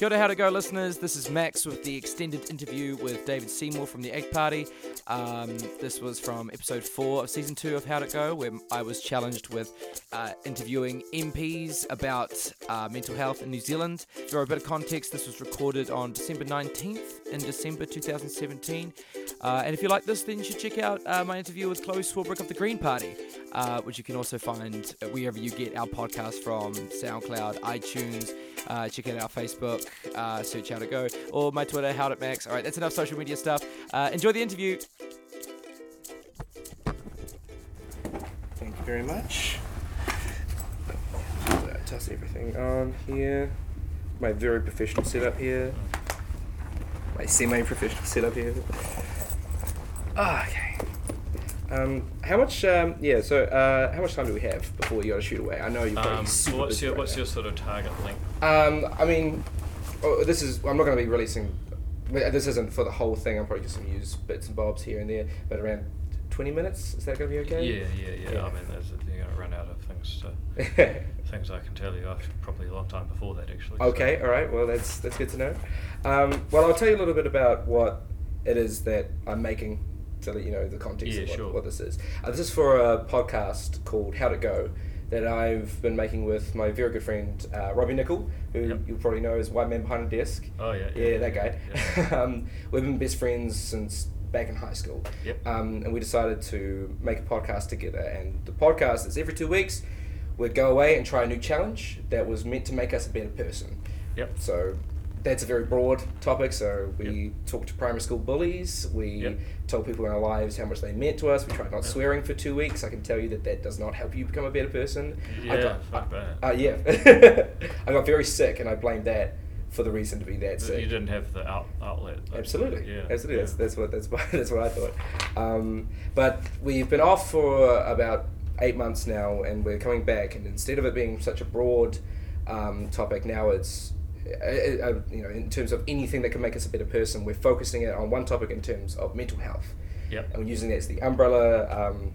Kia ora, how to go, listeners. This is Max with the extended interview with David Seymour from the ACT Party. Um, this was from episode four of season two of How to Go, where I was challenged with uh, interviewing MPs about uh, mental health in New Zealand. For a bit of context, this was recorded on December 19th in December 2017. Uh, and if you like this, then you should check out uh, my interview with Chloe Swarbrick of the Green Party, uh, which you can also find wherever you get our podcast from SoundCloud, iTunes. Uh, check out our Facebook, uh, search how to go, or my Twitter, how to max. All right, that's enough social media stuff. Uh, enjoy the interview. Thank you very much. Toss everything on here. My very professional setup here. My semi-professional setup here. Ah, okay. Um, how much? Um, yeah. So, uh, how much time do we have before you got to shoot away? I know you're probably Um, super what's busy your right what's now. your sort of target length? Um, I mean, oh, this is. I'm not going to be releasing. This isn't for the whole thing. I'm probably just going to use bits and bobs here and there. But around 20 minutes. Is that going to be okay? Yeah, yeah, yeah. Yeah. I mean, there's, you're going to run out of things. To, things I can tell you after probably a long time before that, actually. so- Okay, all right. Well, that's that's good to know. Um, well, I'll tell you a little bit about what it is that I'm making, so that you know the context Yeah, of what, sure. what this is. Uh, this is for a podcast called How to Go that I've been making with my very good friend uh, Robbie Nicol, who Yep. you probably know as White Man Behind a Desk. Oh yeah. Yeah, that guy. yeah. um, we've been best friends since back in high school. Yep. Um, and we decided to make a podcast together. And the podcast is every two weeks. We'd go away and try a new challenge that was meant to make us a better person. Yep. So that's a very broad topic. So we talked to primary school bullies. We Yep. told people in our lives how much they meant to us. We tried not swearing for two weeks. I can tell you that that does not help you become a better person. I Yeah, got, fuck that. uh, yeah. I got very sick, and I blamed that for the reason to be that sick. you didn't have the out, outlet. Absolutely, Yeah. absolutely. yeah. That's, that's what that's what that's what I thought. Um, but we've been off for about eight months now, and we're coming back. And instead of it being such a broad um, topic, now it's uh, uh, you know in terms of anything that can make us a better person. We're focusing it on one topic in terms of mental health, Yep. and we're using that as the umbrella. Um,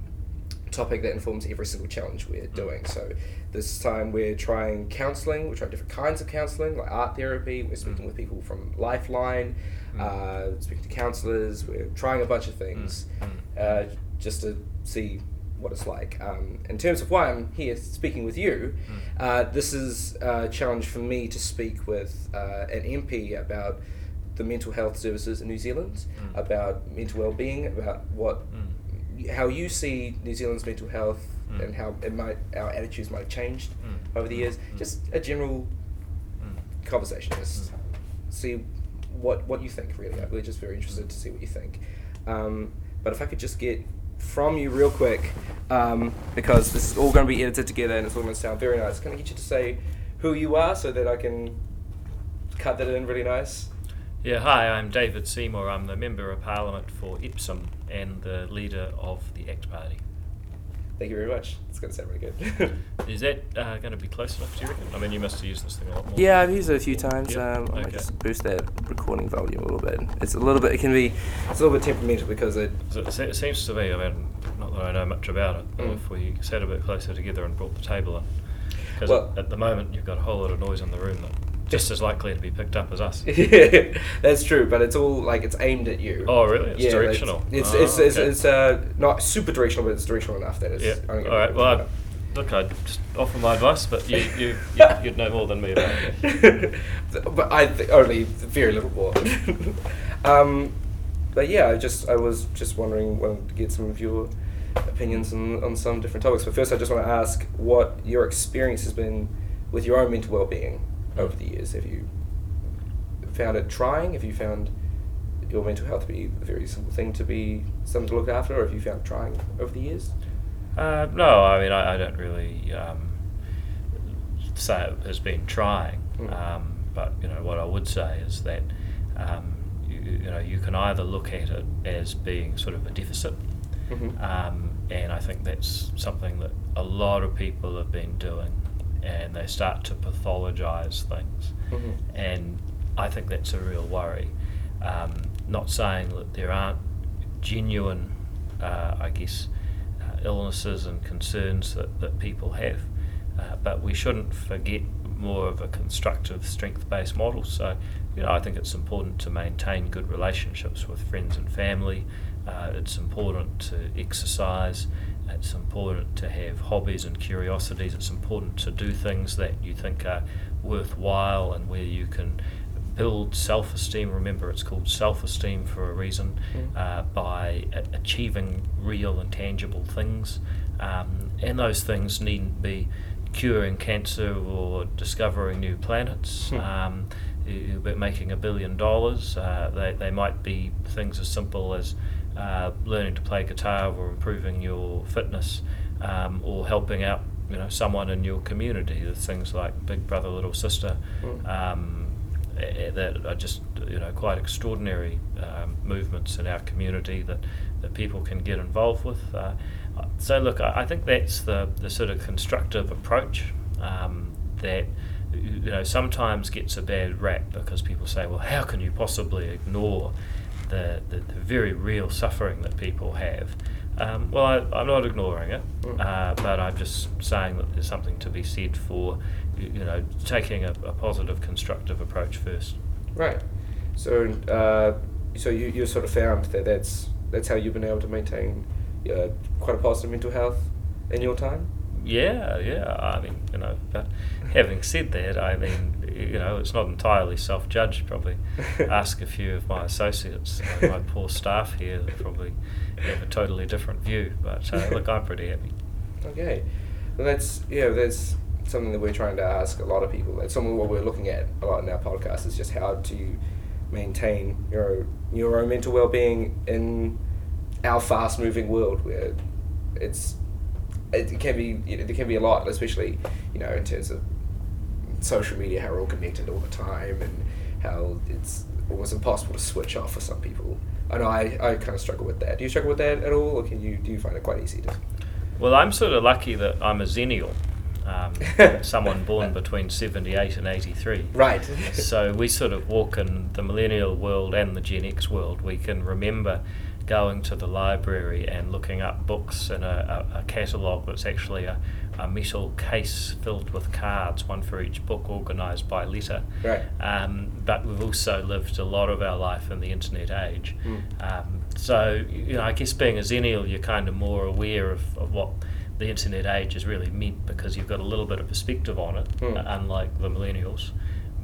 topic that informs every single challenge Mm. we're doing. So this time we're trying counselling. We're trying different kinds of counselling, like art therapy. We're speaking Mm. with people from Lifeline, Mm. uh, speaking to counsellors. We're trying a bunch of things Mm. uh, just to see what it's like. Um, in terms of why I'm here speaking with you, Mm. uh, this is a challenge for me to speak with uh, an MP about the mental health services in New Zealand, Mm. about mental well-being, about what Mm. how you see New Zealand's mental health Mm. and how it might our attitudes might have changed Mm. over the years. Mm. Just a general conversation. Just see what what you think. Really, we're just very interested to see what you think. Um, but if I could just get from you real quick, um, because this is all going to be edited together and it's all going to sound very nice. Can I get you to say who you are so that I can cut that in really nice? Yeah, hi, I'm David Seymour. I'm the Member of Parliament for Epsom and the leader of the ACT Party. Thank you very much. It's going to sound really good. Is that uh, going to be close enough, do you reckon? I mean, you must have used this thing a lot more. Yeah, I've used it a few times. Yep, Um, I might okay. just boost that recording volume a little bit. It's a little bit. It can be. It's a little bit temperamental because it. So it se- it seems to me, I mean, not that I know much about it, but Mm. if we sat a bit closer together and brought the table in, because Well- at, at the moment you've got a whole lot of noise in the room that just as likely to be picked up as us. That's true, but it's all like it's aimed at you. Oh, really? It's Yeah, directional. It's Oh, it's it's, okay. it's, uh, not super directional, but it's directional enough that it's. Yeah. All right. Well, I'd, look, I'd just offer my advice, but you, you, you you'd know more than me about it. but I th- only very little more. um, but yeah, I just I was just wondering, wanted to get some of your opinions on, on some different topics. But first, I just want to ask what your experience has been with your own mental well-being over the years. Have you found it trying? Have you found your mental health to be a very simple thing to be something to look after, or have you found it trying over the years? Uh, no, I mean, I, I don't really um, say it has been trying, Mm. um, but you know what I would say is that um, you, you know you can either look at it as being sort of a deficit, Mhm. um, and I think that's something that a lot of people have been doing, and they start to pathologize things, Mhm. and I think that's a real worry. Um, not saying that there aren't genuine, uh, I guess, uh, illnesses and concerns that, that people have, uh, but we shouldn't forget more of a constructive, strength-based model. So, you know, I think it's important to maintain good relationships with friends and family. Uh, it's important to exercise. It's important to have hobbies and curiosities. It's important to do things that you think are worthwhile and where you can build self esteem. Remember, it's called self esteem for a reason Mm. uh, by a- achieving real and tangible things. Um, and those things needn't be curing cancer or discovering new planets. Hmm. Um, making a billion dollars. Uh, they, they might be things as simple as uh, learning to play guitar or improving your fitness um, or helping out you know someone in your community. There's things like Big Brother Little Sister Mm. um, eh, that are just you know quite extraordinary um, movements in our community that, that people can get involved with. Uh, so look, I, I think that's the, the sort of constructive approach um, that you know sometimes gets a bad rap because people say, well, how can you possibly ignore the, the, the very real suffering that people have? Um, well, I, I'm not ignoring it, Mm. uh, but I'm just saying that there's something to be said for you, you know taking a, a positive, constructive approach first. Right. So, uh, so you, you sort of found that that's that's how you've been able to maintain uh, quite a positive mental health in your time. Yeah, yeah. I mean, you know, but having said that, I mean, you know, it's not entirely self-judged. Probably ask a few of my associates, uh, my poor staff here, that probably have a totally different view. But uh, look, I'm pretty happy. Okay. Well, that's yeah. That's something that we're trying to ask a lot of people. That's something what we're looking at a lot in our podcast is just how to maintain your your own mental well being in our fast moving world where it's it can be you know, there can be a lot, especially you know in terms of social media, how we're all connected all the time, and how it's almost impossible to switch off for some people. I know I, I kind of struggle with that. Do you struggle with that at all, or can you do you find it quite easy to? Well, I'm sort of lucky that I'm a xennial, um, someone born between 78 and 83. Right. so we sort of walk in the millennial world and the Gen X world. We can remember going to the library and looking up books in a, a, a catalogue that's actually a, a metal case filled with cards, one for each book, organised by letter. Right. Um, but we've also lived a lot of our life in the internet age. Mm. Um, so, you know, I guess being a xennial, you're kind of more aware of, of what the internet age has really meant because you've got a little bit of perspective on it, Mm. unlike the millennials.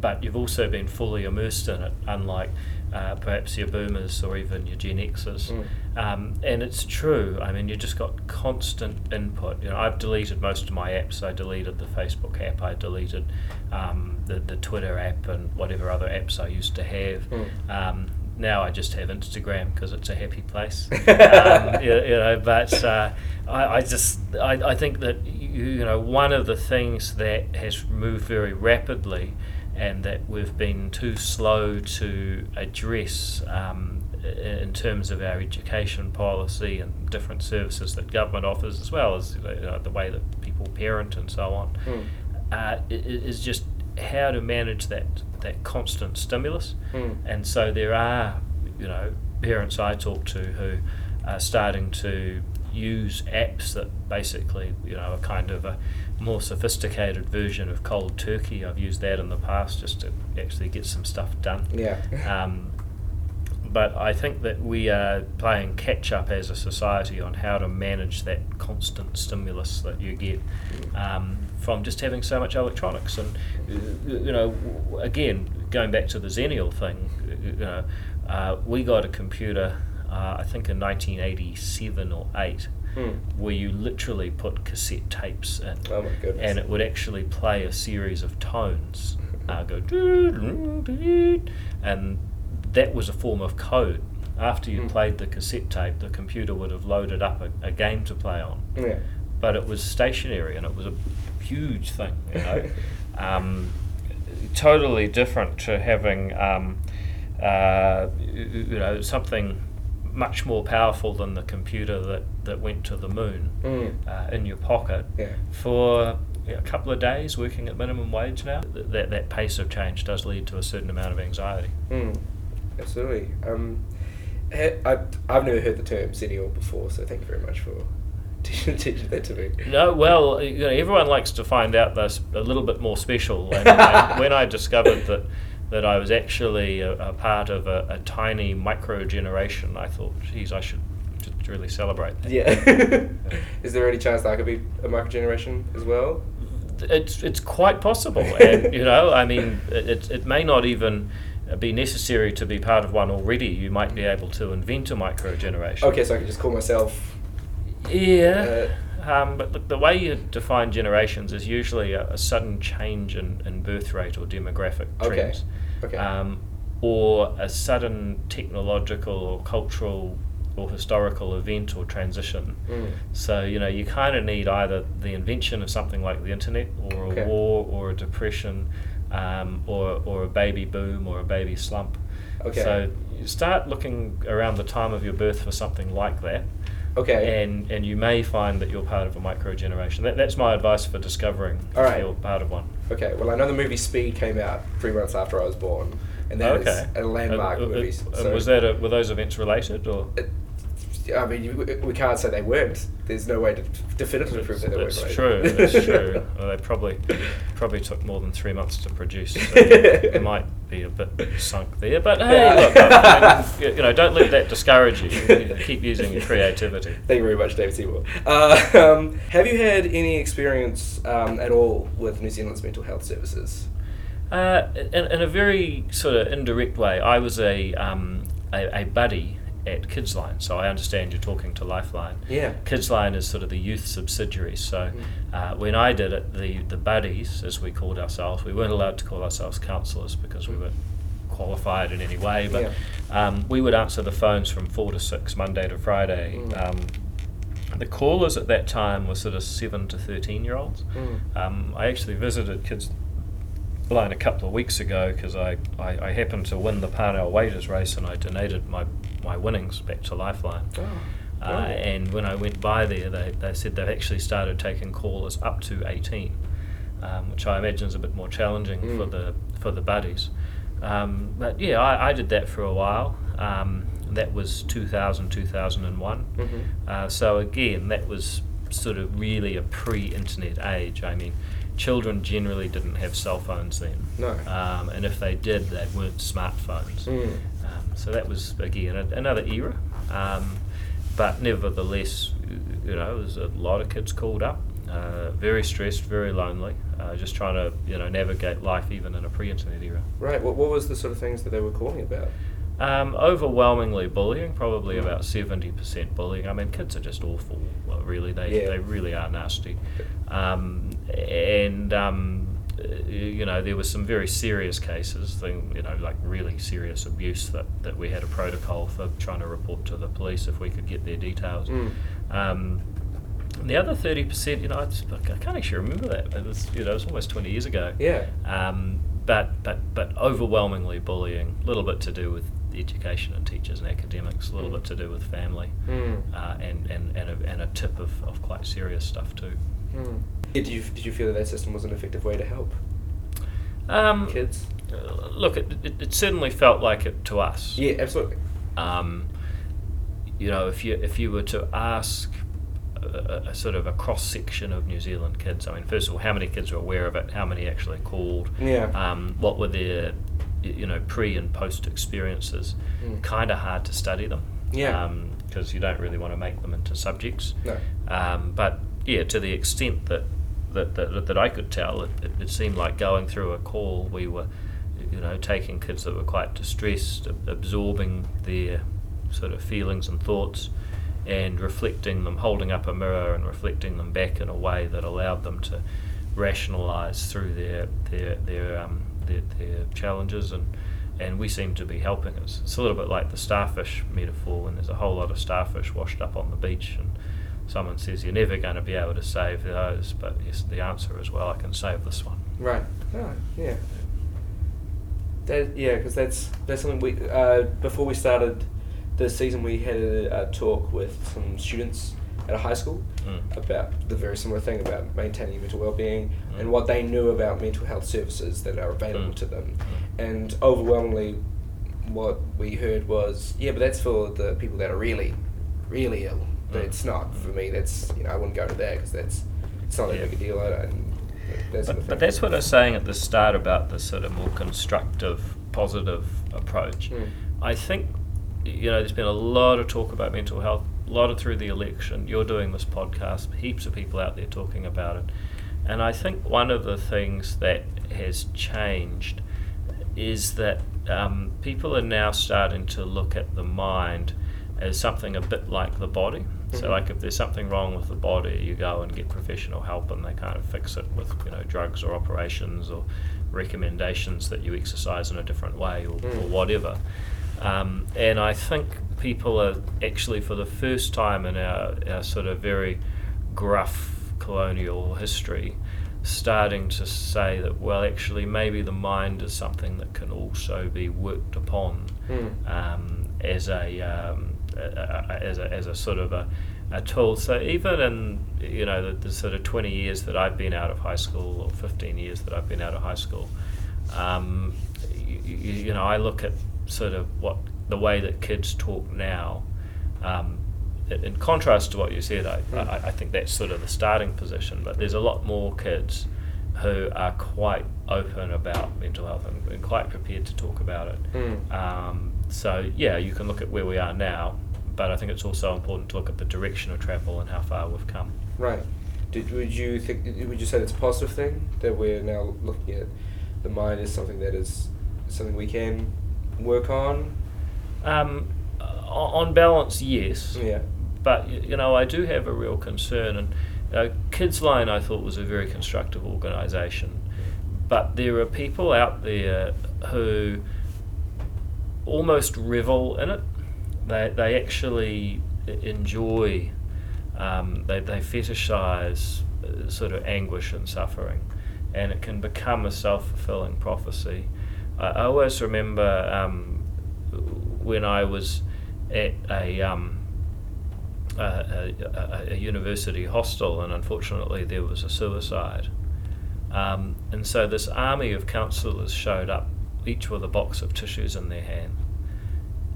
But you've also been fully immersed in it, unlike uh, perhaps your boomers or even your Gen Xers. Mm. Um, and it's true. I mean, you just got constant input. You know, I've deleted most of my apps. I deleted the Facebook app. I deleted um, the the Twitter app and whatever other apps I used to have. Mm. Um, now I just have Instagram because it's a happy place. um, you, you know, but uh, I, I just I, I think that you, you know one of the things that has moved very rapidly and that we've been too slow to address um, in terms of our education policy and different services that government offers, as well as you know, the way that people parent and so on, Mm. uh, is just how to manage that that constant stimulus. Mm. And so there are, you know, parents I talk to who are starting to use apps that basically, you know, are kind of a more sophisticated version of cold turkey. I've used that in the past just to actually get some stuff done. Yeah. Um, but I think that we are playing catch up as a society on how to manage that constant stimulus that you get um, from just having so much electronics. And, uh, you know, again, going back to the Xennial thing, you know, uh, we got a computer, uh, I think in 1987 or 8, Mm. where you literally put cassette tapes in Oh my goodness. and it would actually play a series of tones, uh, go and that was a form of code. After you Mm. played the cassette tape, the computer would have loaded up a, a game to play on, yeah. but it was stationary and it was a huge thing, you know. um, totally different to having, um, uh, you know, something much more powerful than the computer that, that went to the moon Mm. uh, in your pocket Yeah. for you know, a couple of days working at minimum wage now. Th- That, that pace of change does lead to a certain amount of anxiety. Mm. Absolutely. Um, I, I've never heard the term xennial before, so thank you very much for teaching that to me. No, well, you know, everyone likes to find out they're a little bit more special. And, and when I discovered that that I was actually a, a part of a, a tiny micro generation, I thought, geez, I should just really celebrate that. Yeah. Is there any chance that I could be a microgeneration as well? It's it's quite possible, and you know, I mean, it it- may not even be necessary to be part of one already. You might be able to invent a micro generation. Okay, so I can just call myself. Yeah. Um, but look, the way you define generations is usually a, a sudden change in, in birth rate or demographic Okay. trends. Okay. Um, or a sudden technological or cultural or historical event or transition. Mm. So, you know, you kind of need either the invention of something like the internet or a Okay. war or a depression um, or, or a baby boom or a baby slump. Okay. So you start looking around the time of your birth for something like that Okay. and and you may find that you're part of a micro generation. That, that's my advice for discovering All if you're part of one. Okay, well, I know the movie Speed came out three months after I was born, and that is okay. a landmark And- movie. and- and so- was that a, were those events related or? It- I mean, you, we can't say they weren't. There's no way to definitively prove that they weren't. That's true. That's true. Well, they probably probably took more than three months to produce. So it might be a bit sunk there. But hey, look, I mean, you know, don't let that discourage you. Keep using your creativity. Thank you very much, David Seymour. Uh, um, have you had any experience um, at all with New Zealand's mental health services? Uh, in, in a very sort of indirect way, I was a um, a, a buddy at Kidsline, so I understand you're talking to Lifeline. Yeah. Kidsline is sort of the youth subsidiary. So Mm. uh, when I did it, the the buddies, as we called ourselves, we weren't allowed to call ourselves counsellors because we weren't qualified in any way. But Yeah. um, we would answer the phones from four to six, Monday to Friday. Mm. Um, the callers at that time were sort of seven to thirteen year olds. Mm. Um, I actually visited Kids Line a couple of weeks ago because I, I, I happened to win the Parnell Waiters race and I donated my, my winnings back to Lifeline. Oh, Uh, and when I went by there, they, they said they've actually started taking callers up to 18, um, which I imagine is a bit more challenging for Mm. the for the buddies. Um, but yeah, I, I did that for a while. Um, that was 2000, 2001. Mhm. Uh, so again, that was sort of really a pre-internet age. I mean, children generally didn't have cell phones then. No. Um, and if they did, they weren't smartphones. Mm. So that was again a, another era. Um, but nevertheless, you know, there's a lot of kids called up, uh, very stressed, very lonely, uh, just trying to you know navigate life even in a pre-internet era. Right. What, what was the sort of things that they were calling about? Um, overwhelmingly bullying, probably Mm. about seventy percent bullying. I mean, kids are just awful. Really, they Yeah. they really are nasty. Um, and um, you know, there were some very serious cases, thing, you know, like really serious abuse that, that we had a protocol for trying to report to the police if we could get their details. Mm. Um, the other thirty percent, you know, it's, I can't actually remember that. It was, you know, it was almost twenty years ago. Yeah. Um, but but but overwhelmingly bullying. A little bit to do with education and teachers and academics. A little Mm. bit to do with family, Mm. uh, and and and a, and a tip of, of quite serious stuff too. Mm. Did you did you feel that that system was an effective way to help Um, kids? uh, Look, it, it, it certainly felt like it to us. Yeah, absolutely. Um, you know, if you if you were to ask a, a- a sort of a cross section of New Zealand kids, I mean, first of all, how many kids are aware of it? How many actually called? Yeah. Um, what were their you know pre and post experiences? Mm. Kind of hard to study them. Yeah. Because you don't really want to make them into subjects. No. Um, but yeah, to the extent that that, that, that I could tell, it, it, it seemed like going through a call, we were, you know, taking kids that were quite distressed, absorbing their sort of feelings and thoughts, and reflecting them, holding up a mirror and reflecting them back in a way that allowed them to rationalise through their their their, um, their their challenges and. And we seem to be helping. It's, it's a little bit like the starfish metaphor when there's a whole lot of starfish washed up on the beach, and someone says you're never going to be able to save those, but yes, the answer is well, I can save this one. Right. Oh, yeah. That yeah, because that's that's something we uh, before we started the season we had a, a talk with some students at a high school Mm. about the very similar thing about maintaining mental well-being Mm. and what they knew about mental health services that are available Mm. to them, Mm. and overwhelmingly, what we heard was yeah, but that's for the people that are really, really ill. But Mm. it's not for me. That's you know I wouldn't go to that because that's it's not that Yeah. big a deal. I don't, that sort of But, but that's what I was saying at the start about the sort of more constructive, positive approach. Mm. I think, you know, there's been a lot of talk about mental health, a lot of through the election. You're doing this podcast, heaps of people out there talking about it. And I think one of the things that has changed is that um, people are now starting to look at the mind as something a bit like the body. So, Mhm. like if there's something wrong with the body, you go and get professional help, and they kind of fix it with you know drugs or operations or recommendations that you exercise in a different way or, or Mm. whatever. Um, and I think people are actually, for the first time in our, our sort of very gruff colonial history, starting to say that, well, actually, maybe the mind is something that can also be worked upon Mm. um, as a, um, as a as a sort of a, a tool. So even in you know the, the sort of twenty years that I've been out of high school or fifteen years that I've been out of high school, um, you, you know I look at sort of what the way that kids talk now. Um, in in contrast to what you said, I, Mm. I, I think that's sort of the starting position. But there's a lot more kids who are quite open about mental health and, and quite prepared to talk about it. Mm. Um, so yeah, you can look at where we are now, but I think it's also important to look at the direction of travel and how far we've come. Right. Did, would you think? Would you say that's a positive thing that we're now looking at the mind as something that is something we can work on? Um, on balance, yes. Yeah. But you know, I do have a real concern, and uh, Kids Line I thought was a very constructive organisation, but there are people out there who almost revel in it. They they actually enjoy. Um, they they fetishize uh, sort of anguish and suffering, and it can become a self fulfilling prophecy. I, I always remember um, when I was at a um, a, a, a, a university hostel, and unfortunately there was a suicide. Um, and so this army of counsellors showed up, each with a box of tissues in their hand.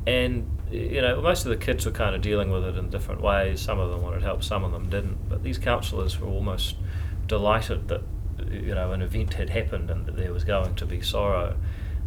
And you know, most of the kids were kind of dealing with it in different ways. Some of them wanted help, some of them didn't. But these counsellors were almost delighted that you know an event had happened and that there was going to be sorrow.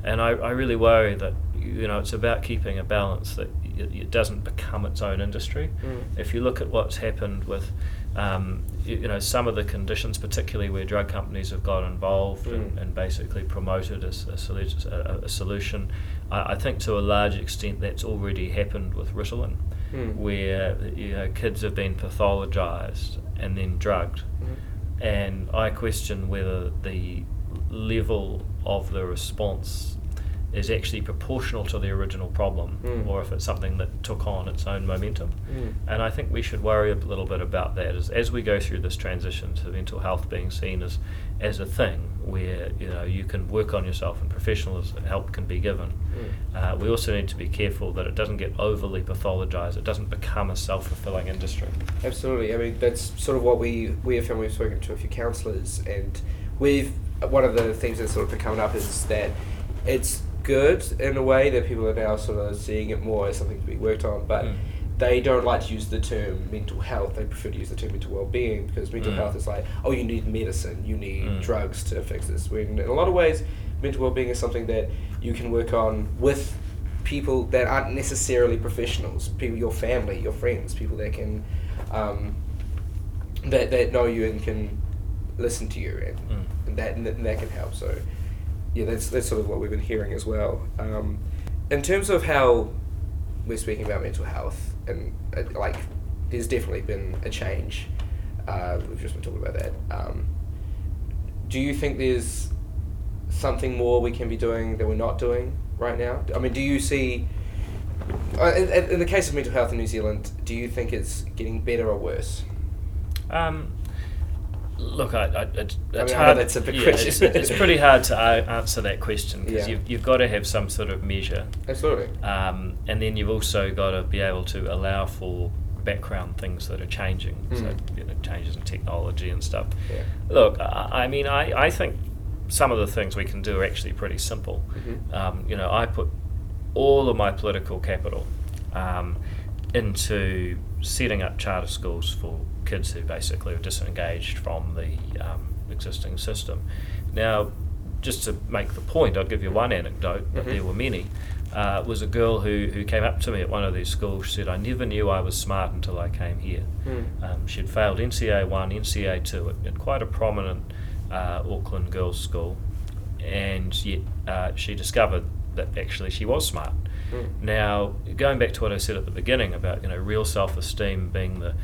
And I, I really worry that you know it's about keeping a balance that it, it doesn't become its own industry. Mm. If you look at what's happened with um, you, you know some of the conditions, particularly where drug companies have got involved and, Mm. and basically promoted a, s- a solu- a, a solution, I, I think to a large extent that's already happened with Ritalin, Mm. where you know kids have been pathologized and then drugged Mhm. and I question whether the level of the response is actually proportional to the original problem Mm. or if it's something that took on its own momentum. Mm. And I think we should worry a little bit about that as, as we go through this transition to mental health being seen as, as a thing where you know you can work on yourself and professional help can be given. Mm. Uh, we also need to be careful that it doesn't get overly pathologized. It doesn't become a self-fulfilling industry. Absolutely. I mean, that's sort of what we we have found. We've spoken to a few counsellors, and we've one of the things that's sort of been coming up is that it's good in a way that people are now sort of seeing it more as something to be worked on, but. Mm. They don't like to use the term mental health. They prefer to use the term mental well-being because mental Mm. health is like, oh, you need medicine, you need Mm. drugs to fix this. When in a lot of ways, mental well-being is something that you can work on with people that aren't necessarily professionals, people, your family, your friends, people that can, um, that, that know you and can listen to you, and, Mm. and that and that and that can help. So, yeah, that's that's sort of what we've been hearing as well. Um, in terms of how we're speaking about mental health, and uh, like, there's definitely been a change. Uh, we've just been talking about that. Um, do you think there's something more we can be doing that we're not doing right now? I mean, do you see, uh, in, in the case of mental health in New Zealand, do you think it's getting better or worse? Um, look, I, I, it, it's I know hard. that's a big yeah, question. It's, it's pretty hard to answer that question because Yeah. you've, you've got to have some sort of measure, Absolutely. um, and then you've also got to be able to allow for background things that are changing, so Mm. you know, changes in technology and stuff. Yeah. Look, I, I mean, I, I think some of the things we can do are actually pretty simple. Mhm. Um, you know, I put all of my political capital um, into setting up charter schools for kids who basically are disengaged from the um, existing system. Now, just to make the point, I'll give you one anecdote, but Mhm. there were many. Uh, was a girl who, who came up to me at one of these schools. She said, I never knew I was smart until I came here. Mm. Um, she'd failed NCEA 1, NCEA 2 at, at quite a prominent uh, Auckland girls' school, and yet uh, she discovered that actually she was smart. Mm. Now, going back to what I said at the beginning about you know real self-esteem being the,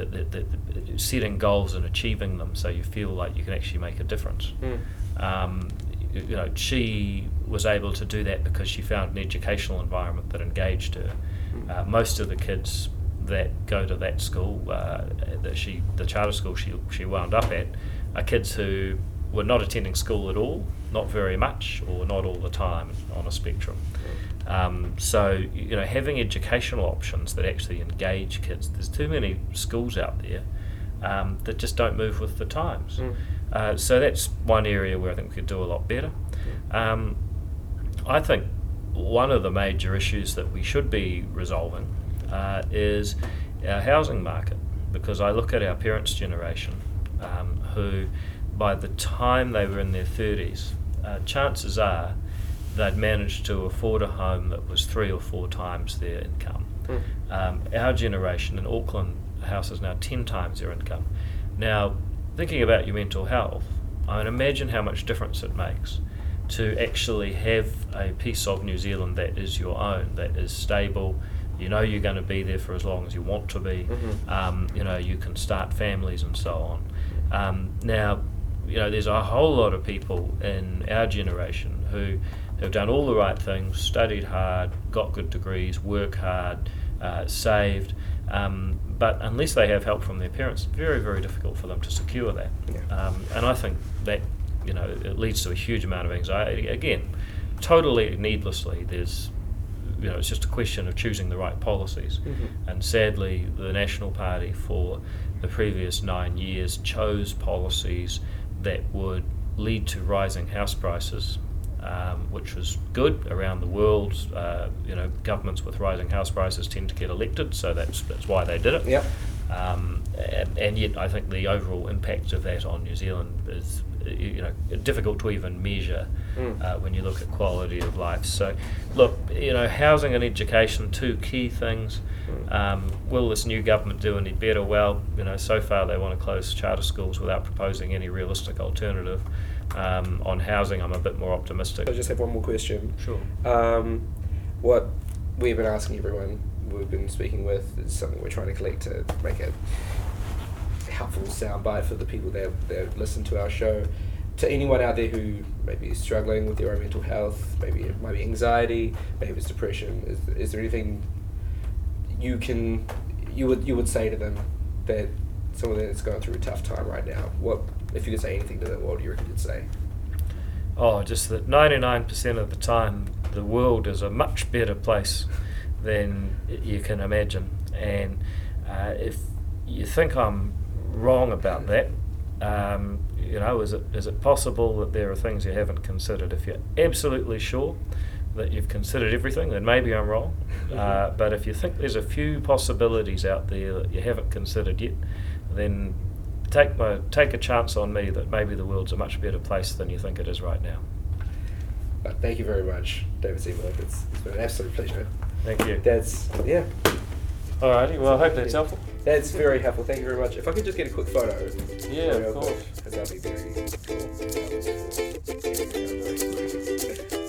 the, the, the, setting goals and achieving them, so you feel like you can actually make a difference. Mm. Um, you you know, she was able to do that because she found an educational environment that engaged her. Mm. Uh, most of the kids that go to that school, uh, that she, the charter school she, she wound up at, are kids who were not attending school at all, not very much, or not all the time on a spectrum. Um, so you know, having educational options that actually engage kids. There's too many schools out there um, that just don't move with the times. Mm. Uh, so that's one area where I think we could do a lot better. Um, I think one of the major issues that we should be resolving uh, is our housing market, because I look at our parents' generation, um, who, by the time they were in their 30s, uh, chances are they'd managed to afford a home that was three or four times their income. Mm. Um, our generation in Auckland, a house is now 10 times their income. Now, thinking about your mental health, I mean, imagine how much difference it makes to actually have a piece of New Zealand that is your own, that is stable. You know you're going to be there for as long as you want to be. Mhm. Um, you know you can start families and so on. Um, now, you know there's a whole lot of people in our generation who have done all the right things, studied hard, got good degrees, work hard, uh, saved. Um, but unless they have help from their parents, very, very difficult for them to secure that. Yeah. Um, and I think that you know it leads to a huge amount of anxiety. Again, totally needlessly. There's you know it's just a question of choosing the right policies. Mhm. And sadly, the National Party for the previous nine years chose policies that would lead to rising house prices. Um, which was good around the world. Uh, you know, governments with rising house prices tend to get elected, so that's that's why they did it. Yep. Um, and, and yet, I think the overall impact of that on New Zealand is, you know, difficult to even measure Mm. uh, when you look at quality of life. So, look, you know, housing and education, two key things. Mm. Um, will this new government do any better? Well, you know, so far they want to close charter schools without proposing any realistic alternative. Um, on housing, I'm a bit more optimistic. I just have one more question. Sure. Um, what we've been asking everyone we've been speaking with is something we're trying to collect to make a helpful soundbite for the people that, that listen to our show. To anyone out there who maybe is struggling with their own mental health, maybe it might be anxiety, maybe it's depression. Is, is there anything you can you would you would say to them that someone that's going through a tough time right now? What if you could say anything to them? What do you reckon you'd say? Oh, just that 99% of the time, the world is a much better place than you can imagine. And uh, if you think I'm wrong about that, um, you know, is it is it possible that there are things you haven't considered? If you're absolutely sure that you've considered everything, then maybe I'm wrong. Uh, but if you think there's a few possibilities out there that you haven't considered yet, then take my take a chance on me that maybe the world's a much better place than you think it is right now. But thank you very much, David Seymour. It's, it's been an absolute pleasure. Thank you. That's yeah. Alrighty, well, I hope that's helpful. That's very helpful. Thank you very much. If I could just get a quick photo. Yeah, of course. quick, that'd be very cool.